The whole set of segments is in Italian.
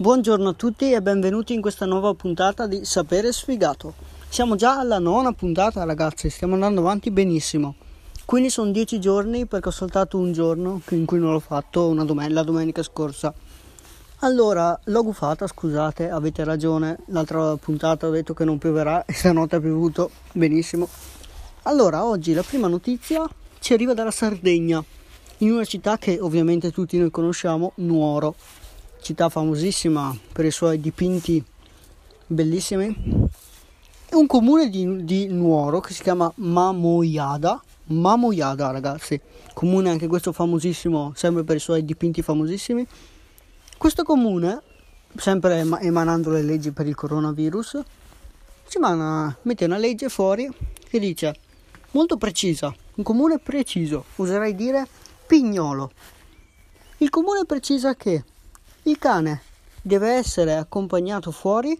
Buongiorno a tutti e benvenuti in questa nuova puntata di Sapere Sfigato. Siamo già alla nona puntata ragazzi, stiamo andando avanti benissimo. Quindi sono dieci giorni perché ho saltato un giorno in cui non l'ho fatto, una domen- la domenica scorsa. Allora, l'ho gufata, scusate, avete ragione, l'altra puntata ho detto che non pioverà e stanotte ha piovuto, benissimo. Allora, oggi la prima notizia ci arriva dalla Sardegna, in una città che ovviamente tutti noi conosciamo, Nuoro, città famosissima per i suoi dipinti bellissimi. È un comune di, di Nuoro che si chiama Mamoiada, Mamoiada ragazzi, comune anche questo famosissimo, sempre per i suoi dipinti famosissimi. Questo comune, sempre emanando le leggi per il coronavirus, ci mana, mette una legge fuori che dice molto precisa, un comune preciso, oserei dire pignolo. Il comune precisa che il cane deve essere accompagnato fuori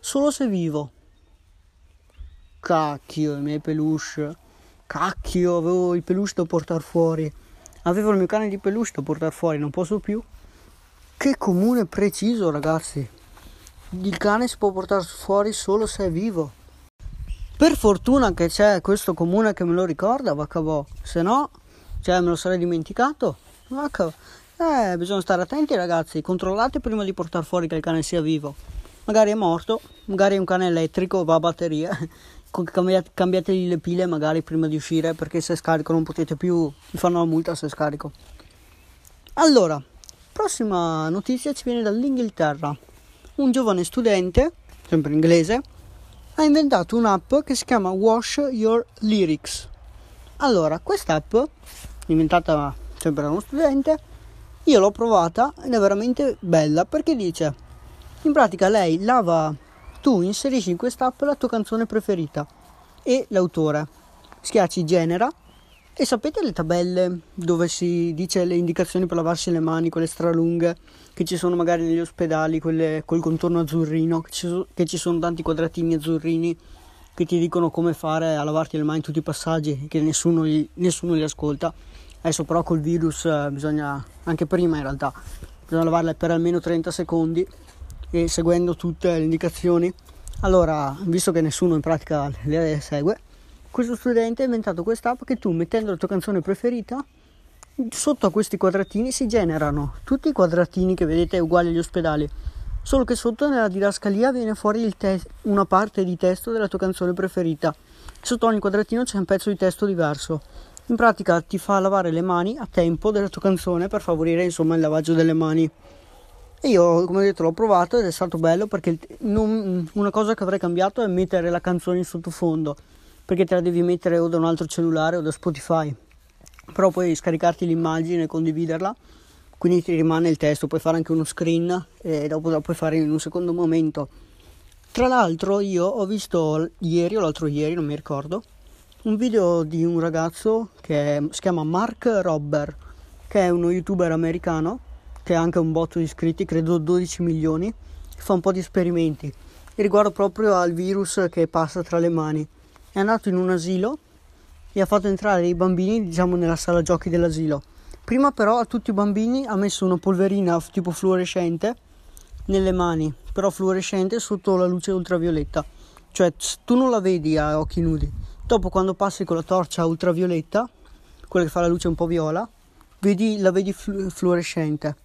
solo se vivo. Cacchio, i miei peluche Cacchio, avevo il peluche da portare fuori. Avevo il mio cane di peluche da portare fuori, non posso più. Che comune preciso, ragazzi. Il cane si può portare fuori solo se è vivo. Per fortuna che c'è questo comune che me lo ricorda, vacavò. Se no, cioè me lo sarei dimenticato. Vacavò. Eh, bisogna stare attenti ragazzi, controllate prima di portare fuori che il cane sia vivo. Magari è morto, magari è un cane elettrico, va a batteria. Cambiate, cambiategli le pile magari prima di uscire perché se scarico non potete più mi fanno la multa se scarico. Allora prossima notizia ci viene dall'Inghilterra. Un giovane studente sempre inglese ha inventato un'app che si chiama Wash Your Lyrics. Allora quest'app inventata sempre da uno studente io l'ho provata ed è veramente bella perché dice in pratica lei lava tu inserisci in quest'app la tua canzone preferita e l'autore. Schiacci genera e sapete le tabelle dove si dice le indicazioni per lavarsi le mani, quelle stralunghe che ci sono magari negli ospedali, quelle col contorno azzurrino, che ci, sono, che ci sono tanti quadratini azzurrini che ti dicono come fare a lavarti le mani tutti i passaggi che nessuno nessuno li ascolta. Adesso però col virus eh, bisogna, anche prima in realtà, bisogna lavarle per almeno 30 secondi e seguendo tutte le indicazioni. Allora, visto che nessuno in pratica le segue, questo studente ha inventato quest'app che tu mettendo la tua canzone preferita sotto a questi quadratini si generano tutti i quadratini che vedete uguali agli ospedali. Solo che sotto nella didascalia viene fuori te- una parte di testo della tua canzone preferita. Sotto ogni quadratino c'è un pezzo di testo diverso in pratica ti fa lavare le mani a tempo della tua canzone per favorire insomma il lavaggio delle mani e io, come ho detto, l'ho provato ed è stato bello perché non, una cosa che avrei cambiato è mettere la canzone in sottofondo, perché te la devi mettere o da un altro cellulare o da Spotify. Però puoi scaricarti l'immagine e condividerla, quindi ti rimane il testo, puoi fare anche uno screen e dopo la puoi fare in un secondo momento. Tra l'altro io ho visto ieri o l'altro ieri, non mi ricordo, un video di un ragazzo che si chiama Mark Robber, che è uno youtuber americano che ha anche un botto di iscritti, credo 12 milioni, fa un po' di esperimenti riguardo proprio al virus che passa tra le mani. È andato in un asilo e ha fatto entrare i bambini, diciamo, nella sala giochi dell'asilo. Prima però a tutti i bambini ha messo una polverina tipo fluorescente nelle mani, però fluorescente sotto la luce ultravioletta. Cioè tu non la vedi a occhi nudi. Dopo quando passi con la torcia ultravioletta, quella che fa la luce un po' viola, vedi, la vedi flu- fluorescente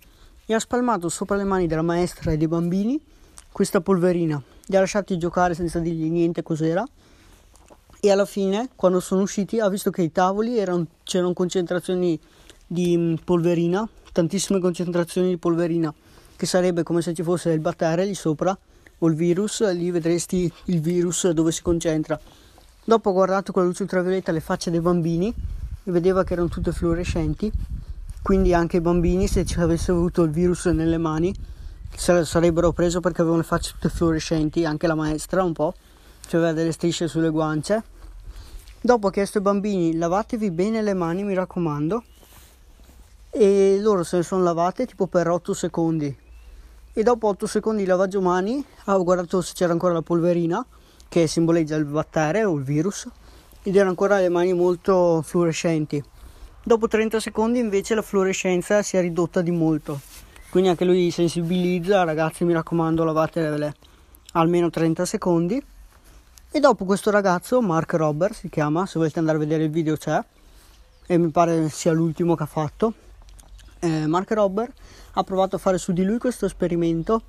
e ha spalmato sopra le mani della maestra e dei bambini questa polverina. Li ha lasciati giocare senza dirgli niente cos'era e alla fine, quando sono usciti, ha visto che i tavoli erano, c'erano concentrazioni di mm, polverina, tantissime concentrazioni di polverina, che sarebbe come se ci fosse il batterio lì sopra o il virus, lì vedresti il virus dove si concentra. Dopo ha guardato con la luce ultravioletta le facce dei bambini e vedeva che erano tutte fluorescenti. Quindi anche i bambini se ci avesse avuto il virus nelle mani se sarebbero preso perché avevano le facce tutte fluorescenti anche la maestra un po' cioè aveva delle strisce sulle guance. Dopo ha chiesto ai bambini lavatevi bene le mani mi raccomando. E loro se ne sono lavate tipo per 8 secondi. E dopo 8 secondi di lavaggio mani ha guardato se c'era ancora la polverina che simboleggia il batterio o il virus ed erano ancora le mani molto fluorescenti Dopo 30 secondi invece la fluorescenza si è ridotta di molto. quindi anche lui sensibilizza ragazzi mi raccomando lavatele almeno 30 secondi e dopo questo ragazzo Mark Robert si chiama se volete andare a vedere il video c'è e mi pare sia l'ultimo che ha fatto eh, Mark Robert ha provato a fare su di lui questo esperimento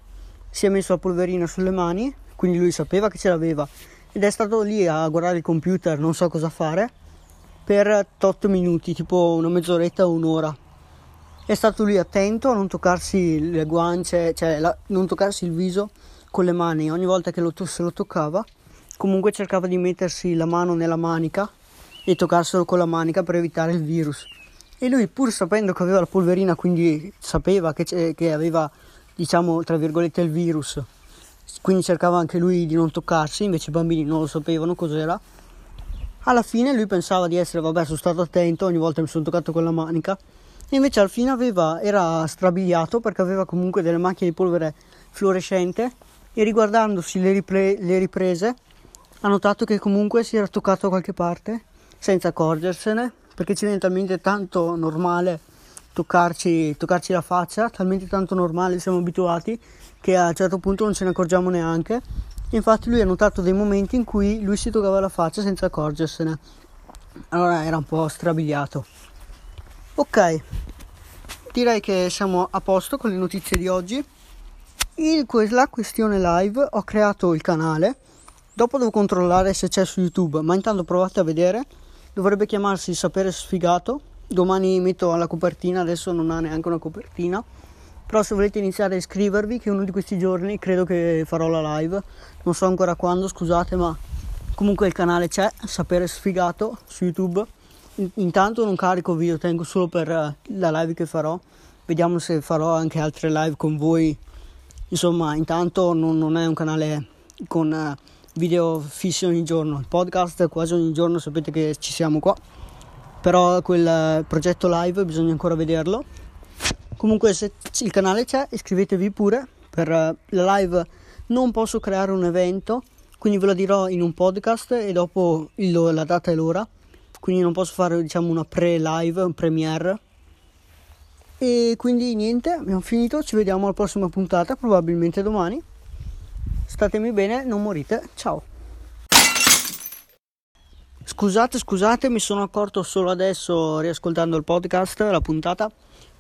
si è messo la polverina sulle mani quindi lui sapeva che ce l'aveva ed è stato lì a guardare il computer non so cosa fare per 8 minuti tipo una mezz'oretta o un'ora è stato lì attento a non toccarsi le guance, cioè la, non toccarsi il viso con le mani ogni volta che lo, se lo toccava. Comunque cercava di mettersi la mano nella manica e toccarselo con la manica per evitare il virus. E lui, pur sapendo che aveva la polverina, quindi sapeva che, che aveva, diciamo, tra virgolette, il virus, quindi cercava anche lui di non toccarsi, invece i bambini non lo sapevano cos'era. Alla fine lui pensava di essere, vabbè, sono stato attento, ogni volta mi sono toccato con la manica invece al fine aveva, era strabiliato perché aveva comunque delle macchie di polvere fluorescente e riguardandosi le, ripre- le riprese ha notato che comunque si era toccato da qualche parte senza accorgersene perché ci viene talmente tanto normale toccarci, toccarci la faccia, talmente tanto normale siamo abituati che a un certo punto non ce ne accorgiamo neanche. Infatti lui ha notato dei momenti in cui lui si toccava la faccia senza accorgersene. Allora era un po' strabiliato. Ok, direi che siamo a posto con le notizie di oggi. In la questione live ho creato il canale, dopo devo controllare se c'è su YouTube, ma intanto provate a vedere. Dovrebbe chiamarsi Sapere Sfigato. Domani metto la copertina, adesso non ha neanche una copertina. Però se volete iniziare a iscrivervi, che uno di questi giorni credo che farò la live. Non so ancora quando, scusate, ma comunque il canale c'è, Sapere Sfigato su YouTube Intanto non carico video, tengo solo per eh, la live che farò. Vediamo se farò anche altre live con voi. Insomma, intanto non, non è un canale con eh, video fissi ogni giorno. Il podcast quasi ogni giorno sapete che ci siamo qua. Però quel eh, progetto live bisogna ancora vederlo. Comunque se il canale c'è, iscrivetevi pure. Per la live non posso creare un evento, quindi ve lo dirò in un podcast e dopo il, la data e l'ora quindi non posso fare diciamo una pre-live, un premiere. E quindi niente, abbiamo finito, ci vediamo alla prossima puntata, probabilmente domani. Statemi bene, non morite, ciao. Scusate, scusate, mi sono accorto solo adesso, riascoltando il podcast, la puntata,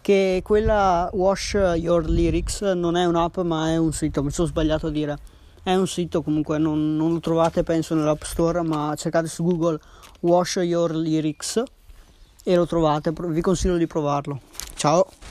che quella Wash Your Lyrics non è un'app ma è un sito, mi sono sbagliato a dire. È un sito comunque, non, non lo trovate penso nell'app store, ma cercate su Google Wash Your Lyrics e lo trovate, vi consiglio di provarlo. Ciao!